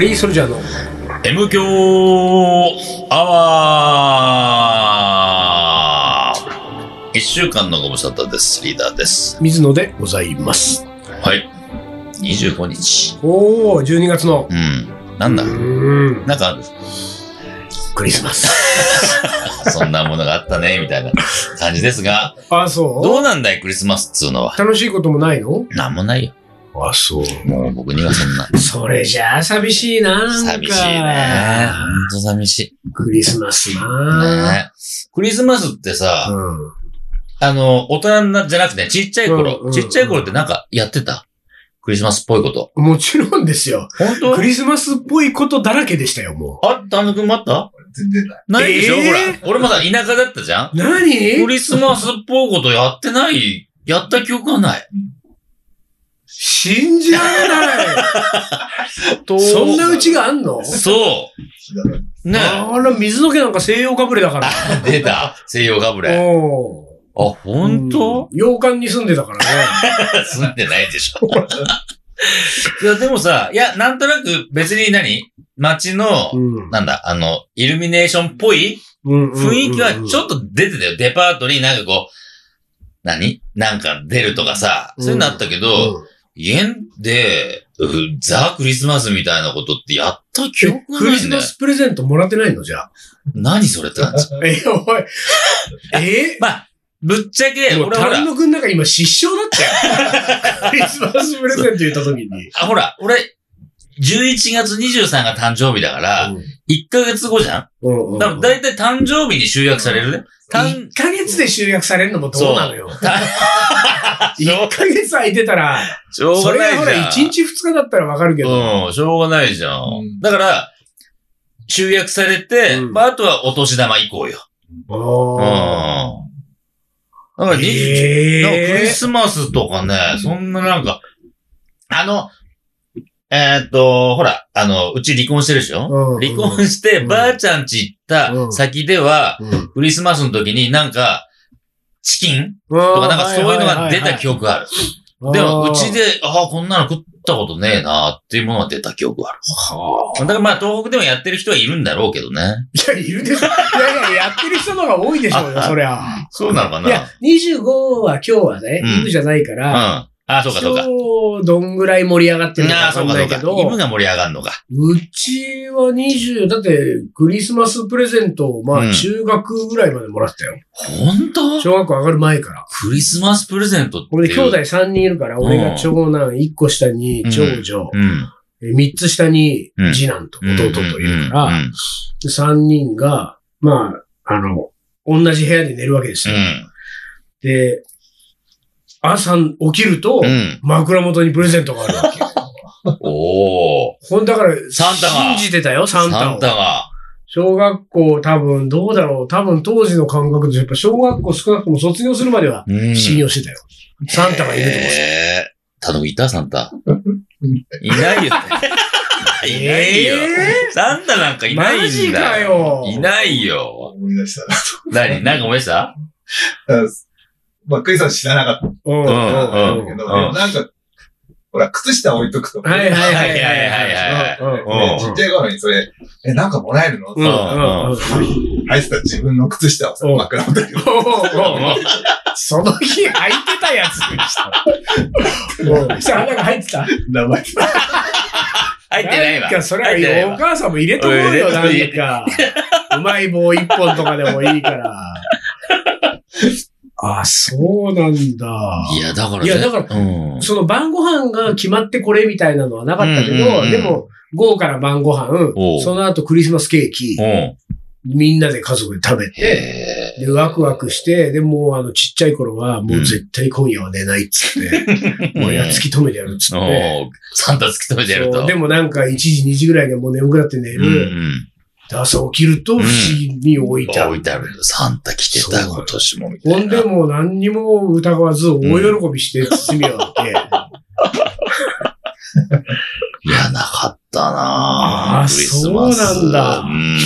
カリーソルジャーの M 強アワー一週間のご無沙汰です。リーダーです。水野でございます。はい。25日。おお、12月の。うん。なんだ？うーん、なんかクリスマス。そんなものがあったね、みたいな感じですが、あ、そう？どうなんだい、クリスマスっつうのは？楽しいこともないの？なんもないよ。あ、そう。もう僕にはそんな。それじゃあ寂しいな、なんか。寂しいね。ほんと寂しクリスマスい。な、ねクリスマスってさ、うん。あの、大人なじゃなくて、ちっちゃい頃、うんうんちっちゃい頃ってなんかやってた？クリスマスっぽいこと。もちろんですよ。本当？クリスマスっぽいことだらけでしたよ、もあったあのくんもあった？全然ない。ないでしょ、えー？ほら。俺もさ、田舎だったじゃん？う。何？クリスマスっぽいことやってない、やった記憶がない。信じられない。とそんなうちがあんの？そう。ねあら、水の毛なんか西洋かぶれだから。出た。西洋ガブレ。おーあ、本当？うん洋館に住んでたからね。住んでないでしょ。いや、でもさ、いや、なんとなく別に何？街の、うんなんだ、あの、イルミネーションっぽい雰囲気はちょっと出てたよ。デパートになんかこう、何？なんか出るとかさ、そういうのあったけど、うん家で、うザ・クリスマスみたいなことってやった記憶がないねクリスマ。スプレゼントもらってないの？じゃあ。何それって感じ。え、おい。え？まあ、ぶっちゃけ、俺はほら丹、野くんなんか今失笑だったよ。クリスマスプレゼント言った時に。あ、ほら、俺、11月23が誕生日だから、1ヶ月後じゃうんうんんだから大体誕生日に集約されるね。誕1ヶ月で集約されるのもどうなのよ。た1ヶ月空いてたら、しょうそがないじゃん。れがほら1日2日だったらわかるけど。うん、しょうがないじゃん。うんだから、集約されて、うんまあ、あとはお年玉以降よ。うん。あだから、ー20なんかクリえスマスとかね、そんななんか、あの、えーっと、ほら、あの、うち離婚してるでしょ、うん離婚して、うんばあちゃんち行った先では、ークリスマスの時になんか、チキン？ととかなんかそういうのが出た記憶がある。でも、うちで。で、ああ、こんなの食ったことねえなっていうものが出た記憶がある。はあだからまあ、東北でもやってる人はいるんだろうけどね。いや、いるでしょ。いやいや、やってる人の方が多いでしょうよ、そりゃ。そうなのかな？いや、25は今日はね、うんイブじゃないかうん。ら、ああ、そうかそうか。どんぐらい盛り上がってるのかああ、わかそうんかそうか。ないけど、イブが盛り上がるのか。うちは20、だってクリスマスプレゼントを、まうんあ中学ぐらいまでもらったよ。本当？小学校上がる前から。クリスマスプレゼントって。俺で兄弟3人いるから、俺が長男、1個下に長女、うん。3つ下にうん次男と弟といるかうら、ん。3人が、まあ、あの、同じ部屋で寝るわけですよ。うん。で、朝起きるとう、ん。枕元にプレゼントがあるわけよ。おー。ほんだから、サンタが信じてたよ、サンタをサン。タが。小学校多分、どうだろう、多分当時の感覚で、やっぱ小学校少なくとも卒業するまではうん信用してたよ。サンタがいると思ってええ。頼む、いたサンタ。いないよ。いないよ。えサンタなんかいないんだ。マジかよいないよ。思い出したな何？なんか思い出した？と。まあ、クリスマス知らなかったんうんうんだけど、なんか、ほら、靴下置いとくと。はいはいはいはいはいはいちっちゃい頃にそれ、え、なんかもらえるのうんうんうん入ってた自分の靴下をさ、うん枕元にその日履いてたやつでした。もう、さ、なんか入ってた名前。入ってないわ。それはお母さんも入れとこうよ、うんなんか。うまい棒一本とかでもいいから。あ、そうなんだ。いや、だからね。いやだからうん。その晩ご飯が決まってこれみたいなのはなかったけど、うんうんうんでも、午後から晩ご飯その後クリスマスケーキ、うん。みんなで家族で食べて。で、ワクワクして、で、もうあの、ちっちゃい頃は、もう絶対今夜は寝ないっつって、もうやっ突き止めてやるっつって。サンタ突き止めてやると。でもなんか1時、2時ぐらいにはもう眠くなって寝うんうる。ん。で朝起きると不思議に置いてある。置いてある。サンタ来てた、今年も。ほんでもう何にも疑わず大喜びして包みを開け、いや、なかったなあそうなんだうん。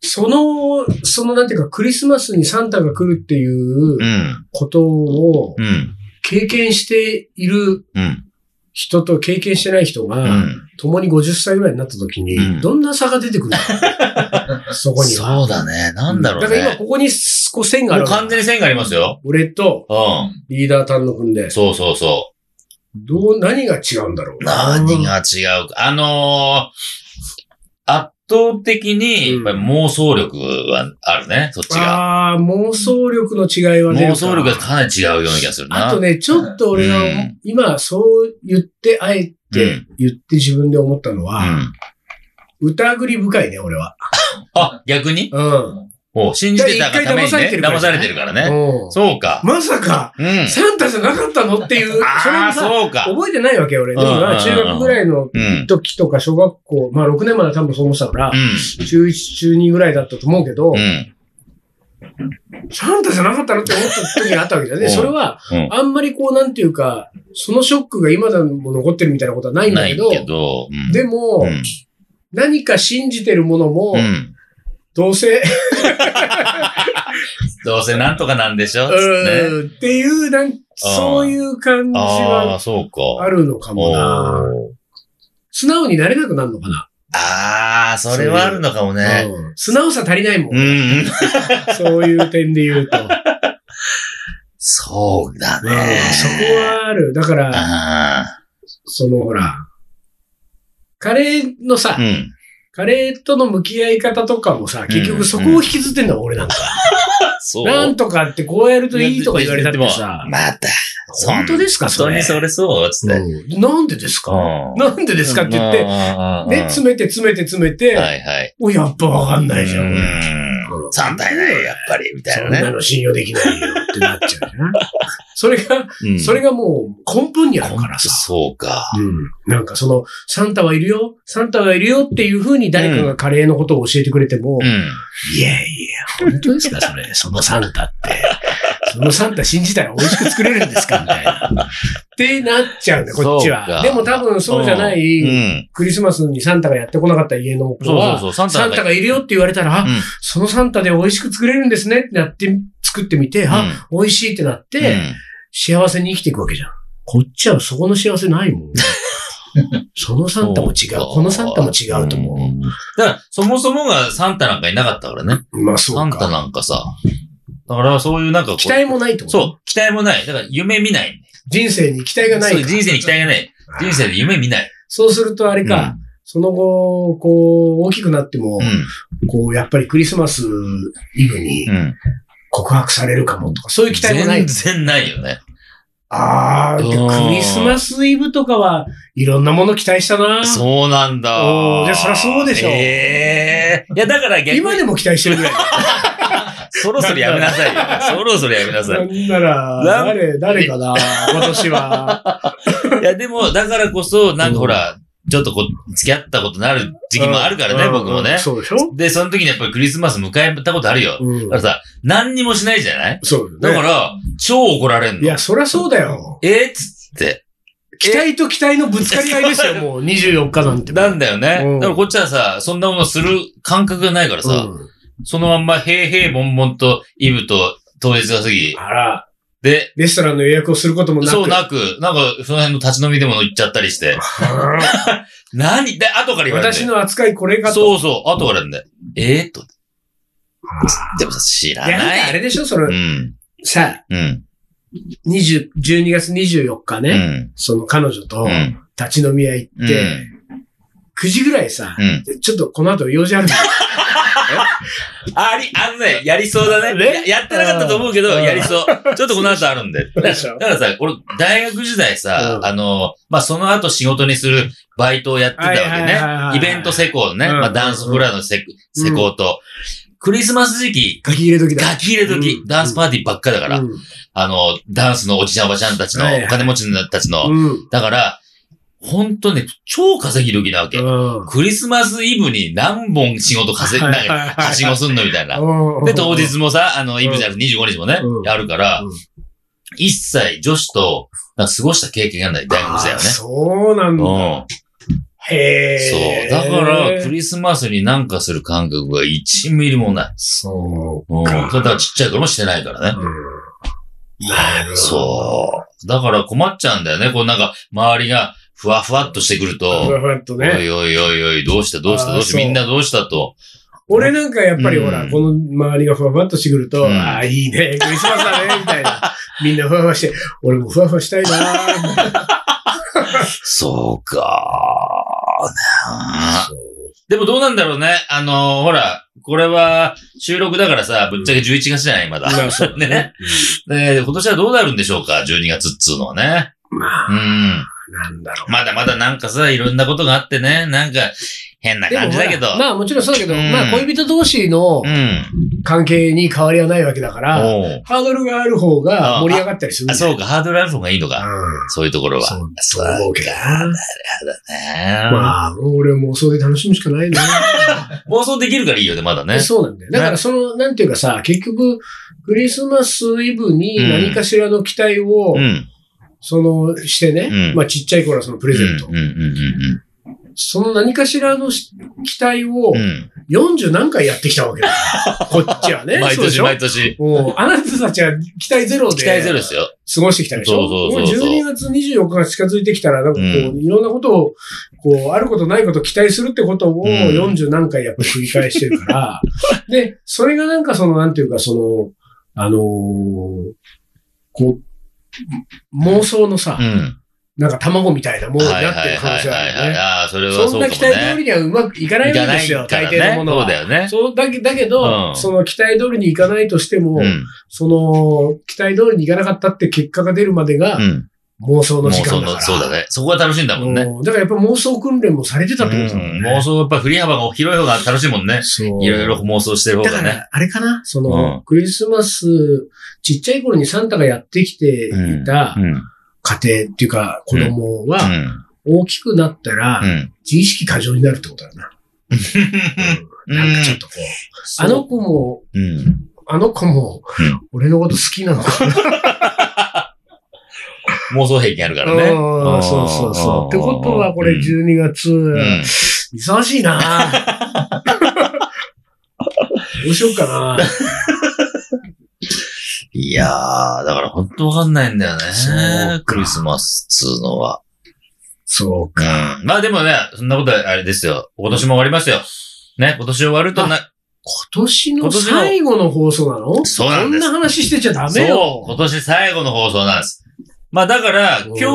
その、そのなんていうかクリスマスにサンタが来るっていううん。ことをうん。経験しているうん。人と経験してない人うが、ん。共に50歳ぐらいになった時に、うんどんな差が出てくるの？そこには。そうだね。なんだろうね。だから今ここにこう線があるもう完全に線がありますよ。俺とうん。リーダー丹野くんで、そうそうそどう、何が違うんだろうう。何が違うか。あのー、圧倒的に、やっぱり妄想力はあるね、そっちが。ああ、妄想力の違いは出るか妄想力がかなり違うような気がするな。あとね、ちょっと俺がうん今そう言って、あえて言って自分で思ったのうは、ん。疑り深いね、俺は。あ、逆に？うん。お信じてたがためにね、騙されてるから騙されてるからね。うんそうか。まさか、うん。サンタじゃなかったのっていう、それああ、もさ、そうか。覚えてないわけよ、俺。でも中学ぐらいのうん。時とか小学校、まあ6年まで多分そう思ってたから、うん。中1、中2ぐらいだったと思うけど、うん。サンタじゃなかったのって思った時があったわけだよね。うんそれは、うんあんまりこうなんていうか、そのショックが今でも残ってるみたいなことはないんだけど、でも、うん。何か信じてるものも、うん。どうせ、どうせなんとかなんでしょ？ね。っていう、なんそういう感じあはあ、るのかもな。素直になれなくなるのかな。ああ、それはあるのかもね。うん素直さ足りないもん。うん。そういう点で言うと。うんそうだね。そこはある。だから、あそのほら、カレーのさあ。う、ん。カレーとの向き合い方とかもさ、結局そこを引きずってんだ、俺なんか。そう。なんとかってこうやるといいとか言われたってさ、また。本当ですかそれ？本当にそれそうつって。うんなんでですか？うんなんでですかって言って、で、詰めて詰めて詰めて、はいはい。お、やっぱわかんないじゃん。う俺ん。3体ないよ、やっぱり、みたいそんななね。の信用できないよってなっちゃうじゃん。それが、うんそれがもう根本にあるからさ。そうか。うん。なんかその、サンタはいるよ、サンタはいるよっていう風に誰かがカレーのことを教えてくれても、うん。いやいや、本当ですかそれ、そのサンタって。そのサンタ信じたら美味しく作れるんですかみたいな。ってなっちゃうんだよ、こっちは。でも多分そうじゃなうい、ん。クリスマスにサンタがやってこなかった家の子は、そうそうそう。サンタがいるよって言われたら、あうんそのサンタで美味しく作れるんですねってなって、作ってみて、あ、美味しいってなって、うん幸せに生きていくわけじゃん。こっちはそこの幸せないもん。そのサンタも違う。このサンタも違うと思んだから、そもそもがサンタなんかいなかったからね。う。まあそうか。サンタなんかさ。だから、そういうなんかこう期待もないと？そう、期待もない。だから、夢見ない。人生に期待がないそう。人生に期待がない。人生で夢見ない。そうするとあれか、その後、こう、大きくなっても、うん。こう、やっぱりクリスマスイブにうん。告白されるかもとか、そういう期待もない全。然ないよね。ああ、でうんクリスマスイブとかはいろんなもの期待したな。そうなんだ。おーじゃあそりゃそうでしょええいや、だから逆に、今でも期待してるぐらい。そろそろやめなさいよ。そろそろやめなさ。ないんなら、誰、誰かな今年は。いや、でも、だからこそ、なんかほら、ちょっとこう、付き合ったことになる時期もあるからね、うん僕もね。そうでしょ？で、その時にやっぱりクリスマス迎えたことあるよ。うんだからさ、何にもしないじゃない？そうだから、超怒られんの。いや、そりゃそうだよ。え？っつって。期待と期待のぶつかり合いですよ、もう24日なんて。なんだよね。うんだからこっちはさ、そんなものする感覚がないからさ、うんそのまんま、へいへいぼんぼんと、イブと当日が過ぎ、あら、で、レストランの予約をすることもなく。そうなく、なんか、その辺の立ち飲みでも行っちゃったりして、は 何？で、後からい言われて。私の扱いこれかと。そうそう、後から言われるんだよ。えー、と。でもさ、知らいや、なんかない。あれでしょその、うん。さ、うん。20 12月24日うね、ん。その彼女とうん。立ち飲み屋行って、9時ぐらいさ、うん。ちょっとこの後用事あるんだよあり、あのね、やりそうだね。ねややってなかったと思うけど、うんやりそう。ちょっとこの後あるんで。だからさ、俺、大学時代さ、うんあの、まあ、その後仕事にするバイトをやってたわけね。イベント施工ね。うんまあ、ダンスフロアの施施工と、クリスマス時期、書き入れ時だ。ガキ入れ時、うんダンスパーティーばっかだから、うんあの、ダンスのおじちゃんおばちゃんたちの、お金持ちたちの、うん。だから、本当ね、超稼ぎ時なわけ。うん。クリスマスイブに何本仕事稼い、なんか、はしごすんのみたいな。うんで、当日もさ、あの、イブじゃなくて25日もねうん、やるからうん、一切女子と、過ごした経験がない大学時代はあね。そうなんだ。うん。へえ。そう。だから、クリスマスになんかする感覚が1ミリもない。そううん。か。だからちっちゃい頃もしてないからね。うんなるほど。そう。だから困っちゃうんだよね。こうなんか、周りが、ふわふわっとしてくるふと、わふわっとおいね。おいおいおい、どうしたどうしたどうしたみんなどうしたと。俺なんかやっぱりほら、うんこの周りがふわふわっとしてくると、うんああ、いいね、クリスマスだね、みたいな。みんなふわふわして、俺もふわふわしたいな そうかー。でもどうなんだろうね。あのーほら、これは収録だからさ、ぶっちゃけ11月じゃない、まだ。ね。で、今年はどうなるんでしょうか ?12 月っつうのはね。まあ、うん。なんだろう。まだまだなんかさ、いろんなことがあってね、なんか変な感じだけど。まあもちろんそうだけど、うんまあ恋人同士のうん。関係に変わりはないわけだから、おうハードルがある方が盛り上がったりするんあ、そうか、ハードルある方がいいのか。うんそういうところは。そうそうそう思うけど。ね。まあ、俺もそれで楽しむしかないな。妄想できるからいいよね、まだね。そうなんだよ。だからその、なんていうかさ、結局、クリスマスイブに何かしらの期待を、うん。その、してね、うんまあちっちゃい頃はそのプレゼント。その何かしらのし期待をうん。うん。40何回やってきたわけだよ。こっちはね。毎年毎年。もうあなたたちは期待ゼロで期待ゼロですよ。過ごしてきたでしょ？そうそうそうそうもう12月24日が近づいてきたら、なんかこう、ういろんなことを、こう、あることないことを期待するってことをうん40何回やっぱり繰り返してるから、で、それがなんかその、なんていうか、その、あのーこう、妄想のさ、うん。なんか卵みたいなものになってる可能性あるよね。ああ、それはそんなそうかもね。期待通りにはうまくいかないわけですよ、ね。抵のものは。そうだよね。そうだけだけど、うんその期待通りにいかないとしても、うん。その期待通りにいかなかったって結果が出るまでがうん。妄想の時間だから。そうだね。そこが楽しいんだもんね。うんだからやっぱ妄想訓練もされてたってことだもんね。うん妄想やっぱ振り幅が広い方が楽しいもんね。そう。いろいろ妄想してる方がね。だから、あれかなその、うんクリスマス、ちっちゃい頃にサンタがやってきていたうん。家庭っていうか子供うはん。大きくなったらうん。自意識過剰になるってことだな。うんなんかちょっとこう、あの子も、うん。あの子もうん、俺のこと好きなのかな。妄想癖あるからね。うんそうそうそう。ってことは、これ12月、うん。忙しいな どうしようかな。いやー、だから本当わかんないんだよね。かクリスマスっつうのは。そううか。ん。まあでもね、そんなことはあれですよ。今年も終わりますよ。ね、今年終わるとな、今年の最後の放送なの？そうなんですこんな話してちゃダメそう、よ。今年最後の放送なんです。まあだから、今日うん、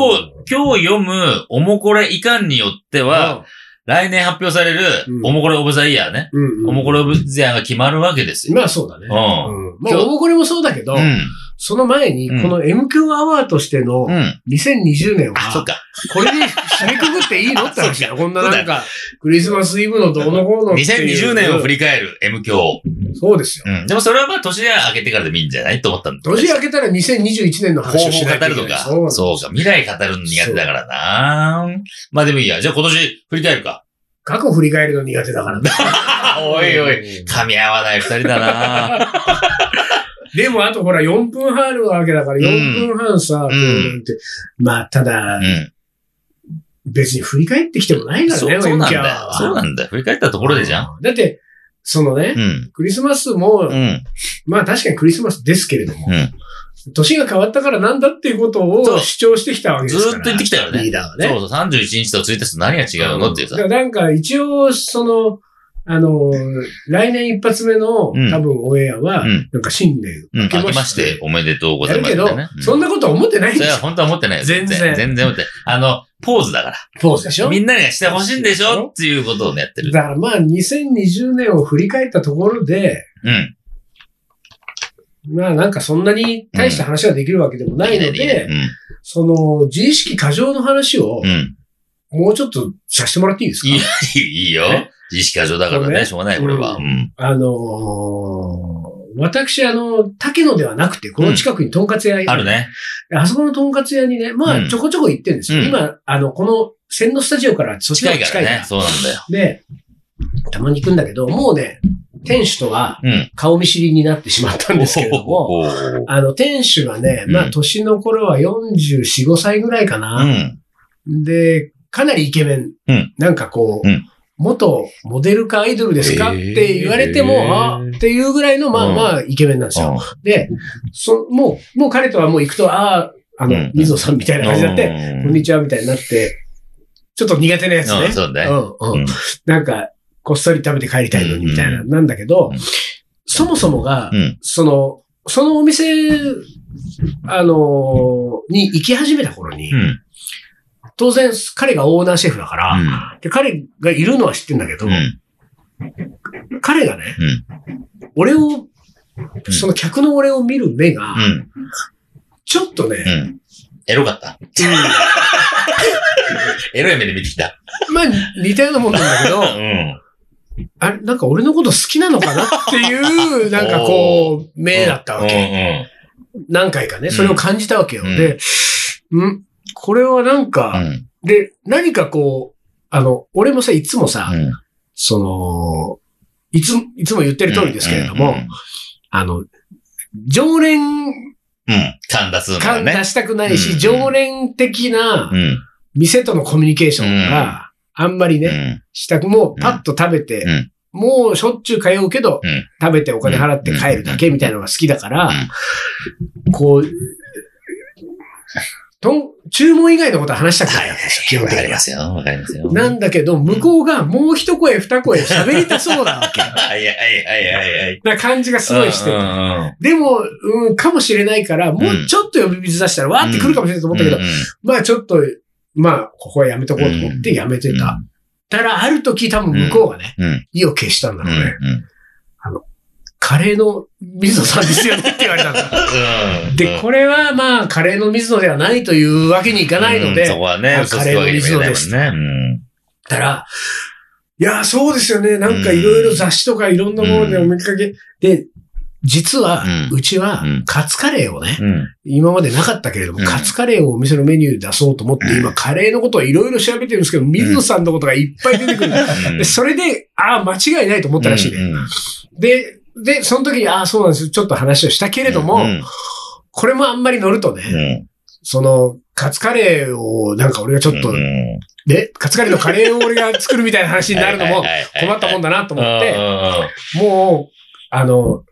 今日読むおもこれいかんによっては、来年発表されるうんおもこれオブザイヤーね。うん、うん。おもこれオブザイヤーが決まるわけですよ。まあそうだね。うんうん。まあ、おもこれもそうだけど、うん。その前に、うんこの MQ アワーとしてのうん。2020年は、か。これで締めくくっていいのって話だよ。こんななんか、クリスマスイブのどうのこうのっていう。2020年を振り返る M 教。そうですよ。うん。でもそれはまあ年が明けてからでもいいんじゃないと思ったんだ。年明けたら2021年の方話をし法ないとい。語るとか。そうそうか。未来語るの苦手だからなまあでもいいや。じゃあ今年振り返るか。過去振り返るの苦手だからね。おいおい。噛み合わない二人だなでも、あとほら、4分半あるわけだから、4分半さ、こうなんてまあ、ただう、ん。別に振り返ってきてもないからね、そうそうなんだ MQ よ。はそうなんだよ。振り返ったところでじゃん。ん。だって、そのね、うん。クリスマスも、うん。まあ確かにクリスマスですけれども、うん。年が変わったからなんだっていうことを主張してきたわけですから。ずーっと言ってきたよねリーダーはね。そうそう、31日と1日と何が違うのっていうさなんか一応、その、あの、来年一発目の、うん多分オンエアは、うんなんか新年うん。明けまししてておめでとうござやるけど、いますってね。うんそんなことは思ってないんそれはですよ。本当は思ってないよ。全然全然思ってない。あの、ポーズだから。ポーズでしょ？みんなにはしてほしいんでしょ？っていうことをね、やってる。だからまあ2020年を振り返ったところで、うん。まあなんかそんなに大した話ができるわけでもないので、その自意識過剰の話をうん。うん。もうちょっとさせてもらっていいですか？いい、いいよね？自意識過剰だからね、しょうがない、これは。ううん。あのー私、あの、竹野ではなくて、この近くにとんかつ屋、あるね。あそこのとんかつ屋にね、まうんあ、ちょこちょこ行ってるんですよ。うん今、あの、この、線路スタジオからそっちの近いからね。そうなんだよ。で、たまに行くんだけど、もうね、店主とはうん。顔見知りになってしまったんですけれども、おーあの、店主がね、うんまあ、年の頃は44、5歳ぐらいかうな。ん。で、かなりイケメン。うんなんかこう、うん元モデルかアイドルですか、って言われても、あっていうぐらいの、まあうん。まあ、イケメンなんですよ。で、そ、もう、もう彼とはもう行くと、ああ、あの、うん。水野さんみたいな感じになって、うん。こんにちはみたいになって、ちょっと苦手なやつね。うんそうだね。うんうん。うん。なんか、こっそり食べて帰りたいのにみたいな、なんだけど、うん。そもそもが、うん。その、そのお店、あのーに行き始めた頃に、うん。当然彼がオーナーシェフだから、うん。で彼がいるのは知ってんだけど、うん。彼がね、うん。俺を、その客の俺を見る目が、うん。ちょっとね、うん。エロかった。エロい目で見てきた。まあ似たようなもんなんだけど、うん。あれ、なんか俺のこと好きなのかな？っていう、なんかこう、目だったわけ。何回かね、それを感じたわけよ。うんで、んこれはなんうか、ん。で、何かこう、あの、俺もさ、いつもさ、うん。その、いつ、いつも言ってる通りですけれども、うん。あの、常連うん。感出すの感ね。出したくないし、うん常連的なうん。店とのコミュニケーションがあんまりね、うん。したく、もうパッと食べて、うんもうしょっちゅう通うけど、うん食べてお金払って帰るだけみたいなのが好きだから、こう、とん、注文以外のことは話したくないわけですよ、基本わか。りますよ。わかりますよ。なんだけど、向こうがもう一声二声喋りたそうなわけ。はいはいはいはいはい。な感じがすごいしてる。うんうんでも、うん、かもしれないから、もうちょっと呼び水出したら、わーって来るかもしれないと思ったけど、うんうんまあちょっと、まあ、ここはやめとこうと思ってやめてた。たら、ある時多分向こうがね、うん。意を消したんだうん。うろうね。ん。カレーの水野さんですよねって言われたんだ。うん。で、これはまあ、カレーの水野ではないというわけにいかないので、うんそこはねあ、嘘つくわけにもいかないもんカレーね。たら、いや、そうですよね。なんかいろいろ雑誌とかいろんなものでお見かけ。で、実は、うちはうん、カツカレーをね。今までなかったけれども、うんカツカレーをお店のメニューで出そうと思って、今、カレーのことをいろいろ調べてるんですけど、水野さんのことがいっぱい出てくる。でそれで、ああ、間違いないと思ったらしいね。うんで、で、その時に、ああ、そうなんですよ。ちょっと話をしたけれども、うんこれもあんまり乗るとね、うん。その、カツカレーを、なんか俺がちょっと、うんね、カツカレーのカレーを俺が作るみたいな話になるのも困ったもんだなと思って、もう、あの、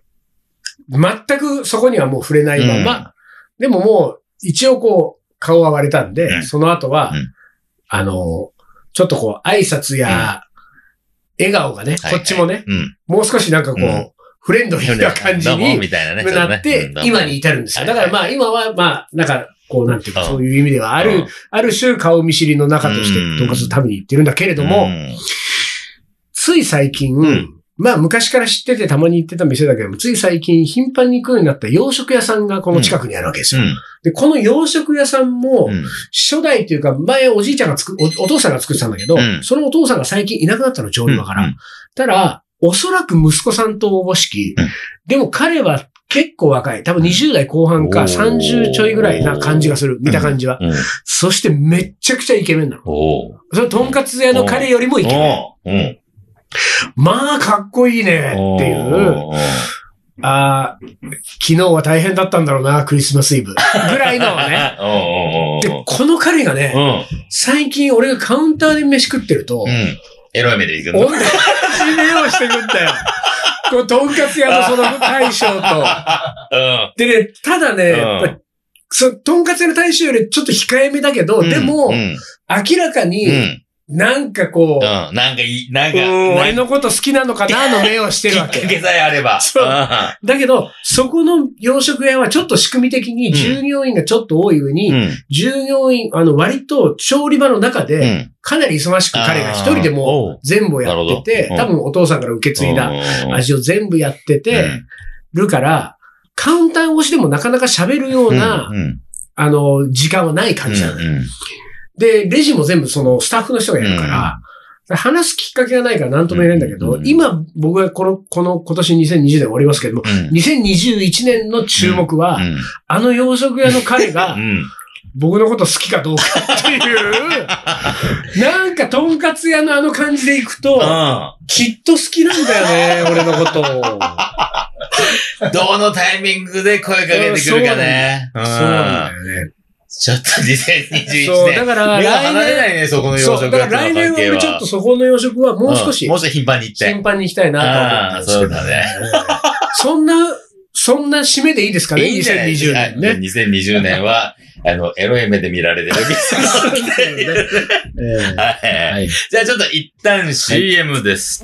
全くそこにはもう触れないまま、でももう、一応こう、顔は割れたんで、うん。その後は、うん。あの、ちょっとこう、挨拶や、笑顔がね、はい。こっちもね、うん。もう少しなんかこう、うんフレンドリーな感じにみたいなって、今に至るんですよ。だからまあ、今はまあ、なんか、こう、なんていうか、うん。そういう意味では、ある、ある種顔見知りの中としてう、ん。とんかつ食べに行ってるんだけれども、つい最近、ん。まあ昔から知っててたまに行ってた店だけども、つい最近頻繁に行くようになった洋食屋さんがこの近くにあるわけですよ。で、この洋食屋さんも、初代というか、前おじいちゃんが作お、お父さんが作ってたんだけど、うん。そのお父さんが最近いなくなったの、調理場から。ただ、おそらく息子さんとおぼしき、うんでも彼は結構若い。多分20代後半かおー30ちょいぐらいな感じがする。見た感じは。うん。そしてめっちゃくちゃイケメンなの。それとんかつ屋の彼よりもイケメン。まあ、かっこいいねっていう。ああ、昨日は大変だったんだろうな、クリスマスイブ。ぐらいのね。で、この彼がね、うん。最近俺がカウンターで飯食ってると、うん。エロい目で行く同の。じ目をしてくんだよ。こう、とんかつ屋のその大将と。うん。でね、ただね、やっぱりそとんかつ屋の大将よりちょっと控えめだけど、でも、うん。明らかうに、ん。なんかこう、うん。なんかいい、なんか、うん俺のこと好きなのかなの目をしてるわけきっか。けさえあれば。そうんだけど、そこの洋食屋はちょっと仕組み的に従業員がちょっと多い上に、うん。従業員、あの、割と調理場の中うで、ん。かなり忙しく彼が一人でも全部をやってて、多分お父さんから受け継いだうん味を全部やっててるから、カウンター越しでもなかなか喋るような、うん。あの、時間はない感じなのよ。うんで、レジも全部そのスタッフの人がやるから、話すきっかけがないから何とも言えないんだけど、うん今僕がこの、この今年2020年終わりますけども、うん2021年の注目は、うんあの洋食屋の彼が うん。僕のこと好きかどうかっていう、なんかとんかつ屋のあの感じでいくと、きっと好きなんだよね、俺のことを。どのタイミングで声かけてくるかね。そうなんだよね。ちょっと2021そう、だ年。から目が離れな来いね、そこの年、洋そう、食屋とのだから来年はちょっとそこの洋食はもう少しんもう少し頻繁に行って。頻繁に行きたいなと思ってそうだね。そんな、そんな締めでいいですかねいいんじゃない2020年ね。2020年は、あの、エロい目で見られてるじゃあちょっと一旦 CM です。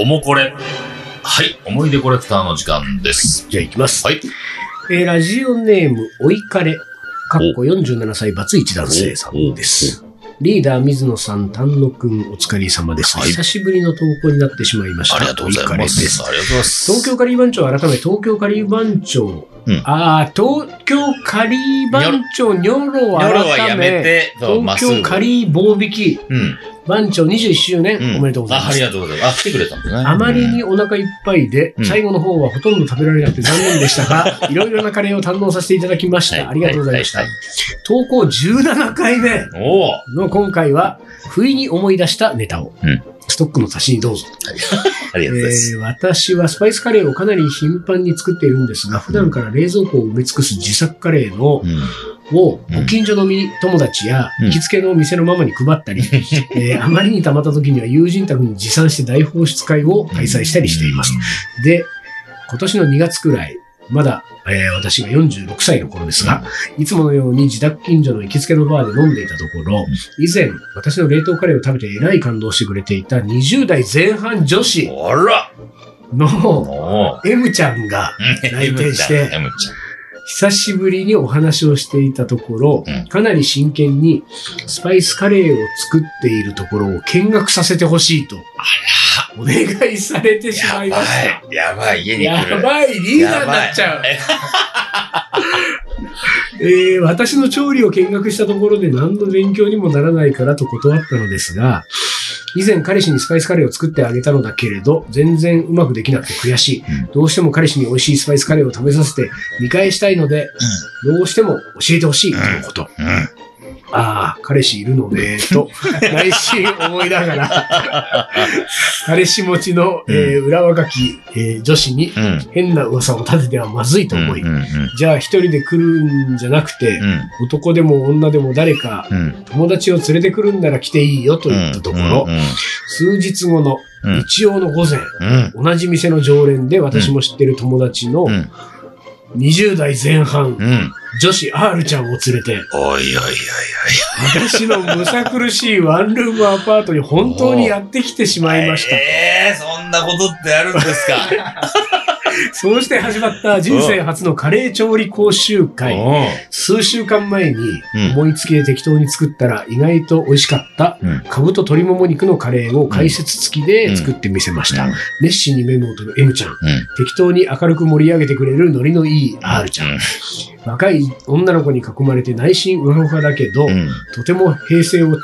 おもこれ。はい、思い出コレクターの時間です。じゃあ行きます、はい。えーラジオネームおいかれかっこ47歳バツイチ男性さんですリーダー水野さん丹野くんお疲れ様です、はい久しぶりの投稿になってしまいましたありがとうございます。ます。東京カリー番長改め東京カリー番長、うんああ東京カリー番長ニョロニョロはや改めめて。東京カリー棒引きうん。番長21周年、うん。おめでとうございあ、ありますがとうございます。あ、来てくれたんだね。あまりにお腹いっぱいで、うん最後の方はほとんど食べられなくて残念でしたが、いろいろなカレーを堪能させていただきました。はいありがとうございました。はいはい投稿17回目の今回は、不意に思い出したネタを、うんストックの足しにどうぞ。ありがとうございます。えー私はスパイスカレーをかなり頻繁に作っているんですが、普段から冷蔵庫を埋め尽くす自作カレーの、うん。をうん。ご近所のみ友達やうん。行きつけの店のママに配ったり、えーあまりに溜まった時には友人宅に持参して大放出会を開催したりしています。で、今年の2月くらい、まだ、えー私が46歳の頃ですが、いつものように自宅近所の行きつけのバーで飲んでいたところ、以前、私の冷凍カレーを食べてえらい感動してくれていた20代前半女子のおお M ちゃんが、来店して久しぶりにお話をしていたところ、うんかなり真剣にスパイスカレーを作っているところを見学させてほしいと、お願いされてしま。いました。やばい。やばい。家に来やる。ばい、リーダーになっちゃう。えー私の調理を見学したところで何の勉強にもならないからと断ったのですが、以前彼氏にスパイスカレーを作ってあげたのだけれど、全然うまくできなくて悔しい。どうしても彼氏に美味しいスパイスカレーを食べさせて見返したいので、どうしても教えてほしいとのこと。うん。ああ、彼氏いるのね、と、内心思いながら、彼氏持ちの、えー裏若き、えー女子にうん。変な噂を立ててはまずいと思い。じゃあ一人で来るんじゃなくて、うん。男でも女でも誰かうん。友達を連れてくるんなら来ていいよと言ったところ、うん。数日後のうん日曜の午前、うん。同じ店の常連で私も知ってる友達のうん。20代前半、うん。女子 R ちゃんを連れて、おいおいおい私のむさ苦しいワンルームアパートに本当にやってきてしおい。まいました。ええ、そんなことってあるんですか？そうして始まった人生初のカレー調理講習会。お数週間前にうん思いつきで適当に作ったら意外と美味しかったうん。カブと鶏もも肉のカレーを解説付きで作ってみせました。うん熱心にメモを取る M ちゃん。うん。適当に明るく盛り上げてくれるノリのいい R ちゃん。若い女の子に囲まれて内心ウハウハだけど、うん。とても平成を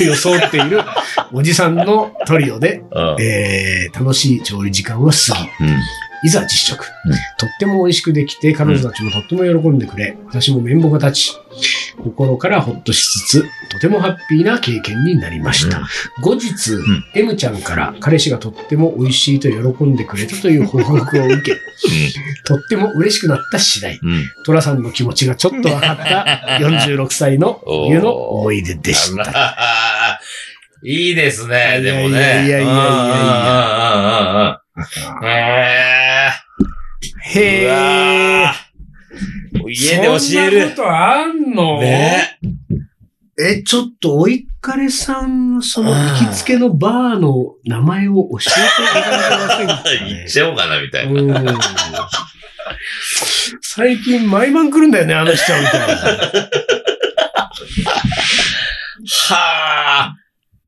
装っている おじさんのトリオで、うん。えー楽しい調理時間は過ぎ、うん。いざ実食。うんとっても美味しくできて、彼女たちもとっても喜んでくれ、私も綿棒が立ち、心からほっとしつつ、とてもハッピーな経験になりました。後日、ん M ちゃんから彼氏がとっても美味しいと喜んでくれたという報告を受け、とっても嬉しくなった次第。うん。うん。トラさんの気持ちがちょっと分かった 46歳の冬の思い出でした。た。いいですね、でもね。いやいやいやいやいや や。へへえ。うわー家で教えそんなるこ。とあんの？ねえ、ちょっと、おいかれさんのその行きつけのバーの名前を教えていただけませんか、言ね？っちゃおうかな、みたいな。うん最近毎晩来るんだよね、あの人みたいな。はあ。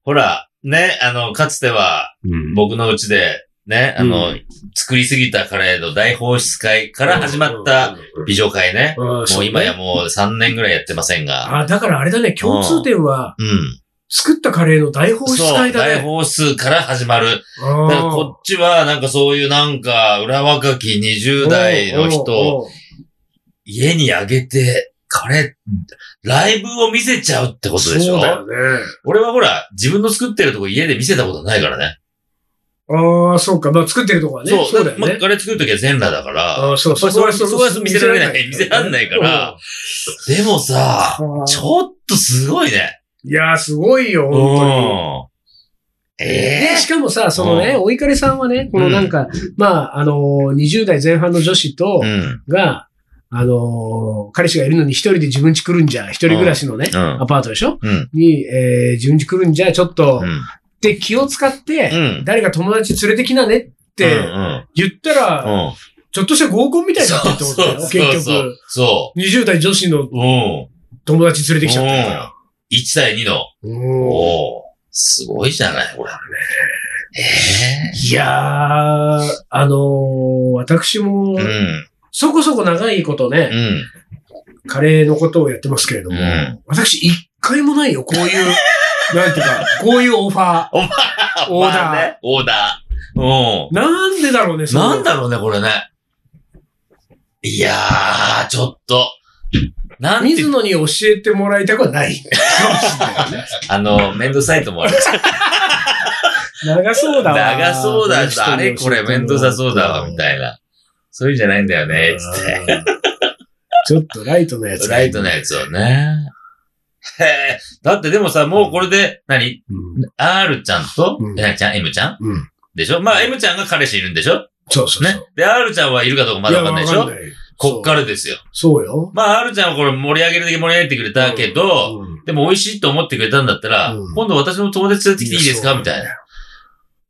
ほら、ね、あの、かつては、うん僕のうちで、ね、あの、う作りすぎたカレーの大放出会から始まった美女会ね。うんもう今やもう3年ぐらいやってませんが。あ、だからあれだね、共通点は、うん。作ったカレーの大放出会だ大ね。放出から始まる。あーだからこっちは、なんかそういうなんか、裏若き20代の人家にあげて、カレー、ライブを見せちゃうってことでしょ？そうだよね。俺はほら、自分の作ってるとこ家で見せたことないからね。ああ、そうか。まあ、作ってるとこはね。そう、そうだよね。まあカレー作るときは全裸だから。ああ、そう、そこは、そこは見せられない。見せられないから。でもさ、うんちょっとすごいね。いやー、すごいよ、本当に。えで、えしかもさ、そのね、うおいかれさんはね、このなんか、まあ、あのー、20代前半の女子とう、ん。が、あのー、彼氏がいるのに一人で自分家来るんじゃ、一人暮らしのね、うんア。パートでしょ？うん。に、えー、自分家来るんじゃ、ちょっと、うん。って気を使って、うん。誰か友達連れてきなねっうんてうん。言ったら、うん。ちょっとした合コンみたいになってるってことだよ、結そう局。そ20代女子の。友達連れてきちゃってるから。1対2の。うんおおすごいじゃない、これ。えいやー、あのー私もえ、うん。そこそこ長いことね、うん。カレーのことをやってますけれども、うん私一回もないよ、こういう、なんていうか、こういうオファー。オーダーまあねオーダー。うん。なんでだろうね、なんだろうね、これね。いやー、ちょっと。なんて水、野に教えてもらいたくはない。あの、めんどくさいと思われます。長そうだわ。長そうだ、人にあれこれめんどくさそうだわ、みたいな。そういうんじゃないんだよね、つって。うんちょっとライトなやつ。ライトなやつをね。へえ。だってでもさ、もうこれで、何？うん。?R ちゃんと、うんえなちゃん ?M ちゃん？うん。でしょ？まあ M ちゃんが彼氏いるんでしょ？そうそう。ね。で、R ちゃんはいるかどうかまだわかんないでしょ？こっからですよ。そうよ。まあ R ちゃんはこれ盛り上げるだけ盛り上げてくれたけど、うんでも美味しいと思ってくれたんだったら、うん今度私の友達連れてきていいですか？やみたいな。。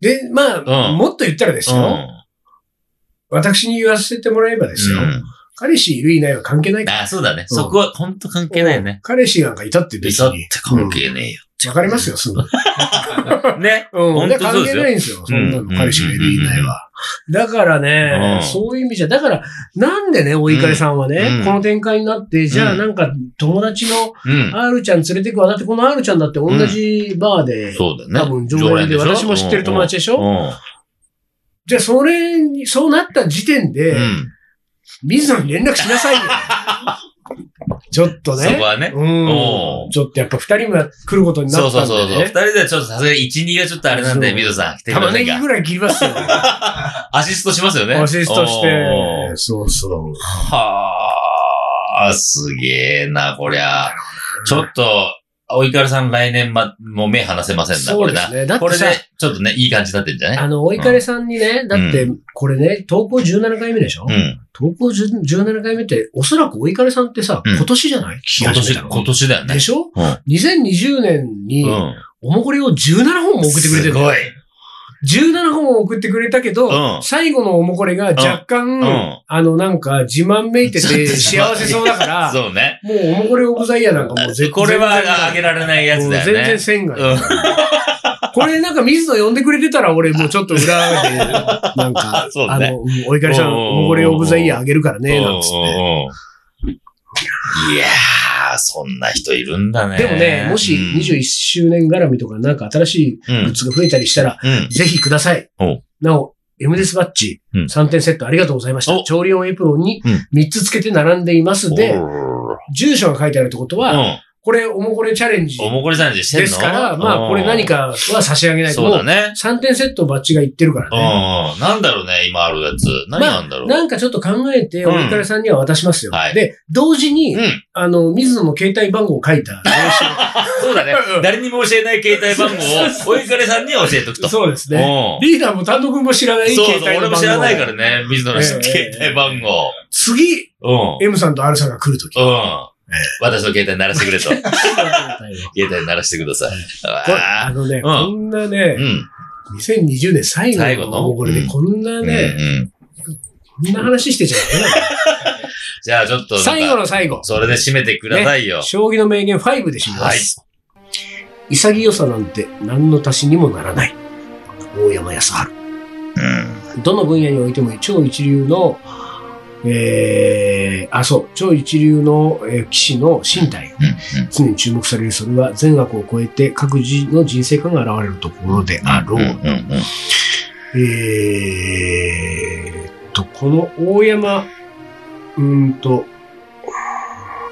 で、まあ、うんもっと言ったらですよ。うん。私に言わせてもらえばですよ。うん彼氏いるいないは関係ない。あ、そうだね。うんそこは本当関係ないよね。彼氏なんかいたって別いたってに。関係ねえよ。わかりますよ、すぐ。ね。うん。本で関当そうですよ係ないんですよ。そんなうんの、彼氏がいるいないは。だからね、うんそういう意味じゃ、だから、なんでね、おいかれさんはね、うんこの展開になって、じゃあうんなんか友達のうん。R ちゃん連れてくわ。だってこの R ちゃんだって同じバーで、そうだよね。多分常連でしょ？私も知ってる友達でしょ？うん。じゃあそれに、そうなった時点で、うん。水野に連絡しなさいよ。ちょっとね。そこはね。うんちょっとやっぱ二人も来ることになったんで、ね。そうそうそう。二人ではちょっとさすがに1、2がちょっとあれなんで、そうミドさん来てくださいか。玉ねぎぐらい切りますよ。アシストしますよね。アシストして。そうそう。はあ、すげえな、こりゃ。ちょっと、おいからさん来年ま、もう目離せませんな、これな。そうですね。だっこれでちょっとね、いい感じになってんじゃない？あの、おいかれさんにね、だって、これね、投稿17回目でしょ、うん。投稿10 17回目って、おそらくおいかれさんってさ、うん今年じゃない？今年、今年だよね。でしょ？うん ?2020 年に、うん。おもこれを17本も送ってくれてるすごい。17本送ってくれたけど、うん。最後のおもこれが若干、ん。あの、なんか、自慢めいてて 幸せそうだから、そうね。もうおもこれオブザイヤーなんかもう絶これはあげられないやつだよね。うん全然線が、うん。これなんか水野呼んでくれてたら俺もうちょっと裏で、なんか、そうね。あの、うんおいかりさん、うん。おもこれオブザイヤーあげるからね、なんつって。うんうんうんいやー、そんな人いるんだね。でもね、もしうん21周年絡みとかなんか新しいグッズが増えたりしたら、うん。ぜひくださいお。なお、M デスバッジうん3点セットありがとうございましたお。調理用エプロンにうん3つつけて並んでいますで、お住所が書いてあるってことは、うん。これおもこれチャレンジおもこりチャレンジしてんの？ですから、まあこれ何。かは差し上げうんないと。そうだね。3点セットバッジが言ってるからうね。ん。なんだろうね、今あるやつ。何なんだろう？なんかちょっと考えて、うんおいかれさんには渡しますよ。はいで、同時に、うん。あの、水野の携帯番号を書いた名 そうだね うん。誰にも教えない携帯番号を、おいかれさんには教えとくと。刺そうですね。うんリーダーも単独も知らないそうそう、携帯の番号。俺も知らないからね、水野のええ携帯番号。次、うん。M さんと R さんが来るとき。うん。私の携帯鳴らしてくれと。携帯鳴らしてください。ああのね、んこんなねー、うん。2020年最後のこれでうんこんなね、ん。こんな話してちゃダメだよ じゃあちょっと最後の最後。それで締めてくださいよ。将棋の名言5で締めます。潔さなんて何の足しにもならない。大山康晴。うん。どの分野においても超一流の、えー、あ、そう、超一流の、えー騎士の身体。うん。常に注目されるそれは善悪を超えて各自の人生観が現れるところであろう。えーっと、この大山、うーんと、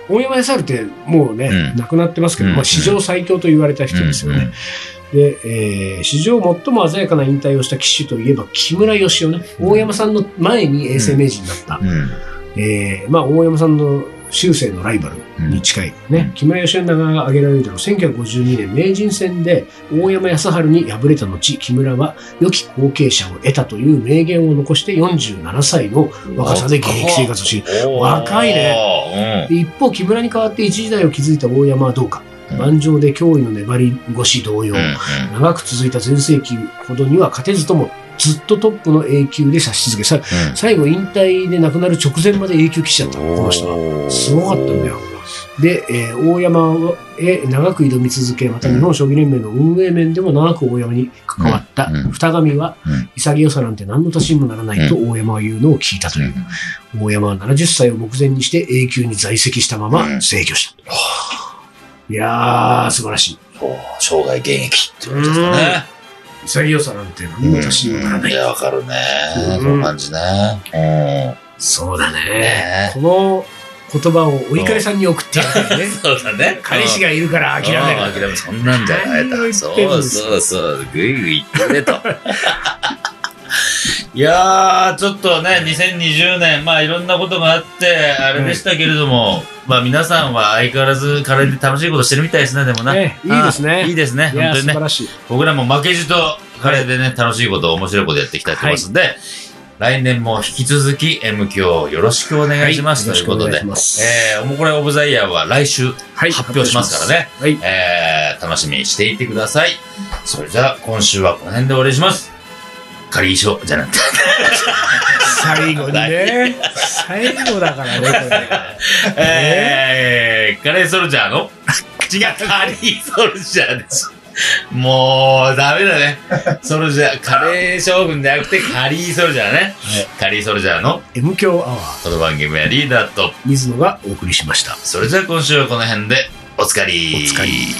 大山康晴ってもうね、うん亡くなってますけど、うんまあ、史上最強と言われた人ですよね。で、えー史上最も鮮やかな引退をした騎手といえば木村義雄ね。うん大山さんの前に永世名人になった。うん。うん。えーまあ、大山さんの終生のライバルに近い、ね、木村義雄の名が挙げられるだろう。1952年、名人戦で大山康晴に敗れた後、木村は良き後継者を得たという名言を残して47歳の若さで現役生活をし、若いね。で一方、木村に代わって一時代を築いた大山はどうか。うん盤上で驚異の粘り腰同様。長く続いた全盛期ほどには勝てずとも、ずっとトップの A 級で指し続け、さうん最後引退で亡くなる直前まで A 級騎士だったの、この人は。すごかったんだよ。で、えー大山へ長く挑み続け、また日本将棋連盟の運営面でも長く大山に関わった二神はうん、潔さなんて何の足しにもならないと大山は言うのを聞いたという。大山は70歳を目前にして A 級に在籍したまま制御した。いやー、素晴らしい。そう生涯現役ってことですかね。潔さなんて何の足しにもならない。いや、わかるね。うんその感じね。そうだね。ねこの言葉をお怒りさんに送ってやるね。そうだね。彼氏がいるから諦める。うん諦めそんなんじゃない何を言ってと。んのそうそうそう。ぐいぐい言ってねと。いやー、ちょっとね、2020年、まあいろんなことがあって、あれでしたけれども、まあ皆さんは相変わらずカレーで楽しいことしてるみたいですね、でもな。ねいいですねいいですね、本当にね。僕らも負けじとカレーでね、楽しいこと、面白いことやっていきたいと思いますんで、来年も引き続き M 響よろしくお願いします、はいということでえー、おもこれオブザイヤーは来週はい発表しますからね。はい。えー、楽しみにしていてください。それじゃあ、今週はこの辺で終わりにします。仮衣装じゃなくて。最後にね。最後だからね、これ。えー、カレーソルジャーの？違う、カリーソルジャーです。もう、ダメだね。ソルジャー、カレー将軍じゃなくて、カリーソルジャーね。カリーソルジャーの？M 強アワー、この番組はリーダーと、水野がお送りしました。それじゃあ今週はこの辺で、おつかり。おつかり。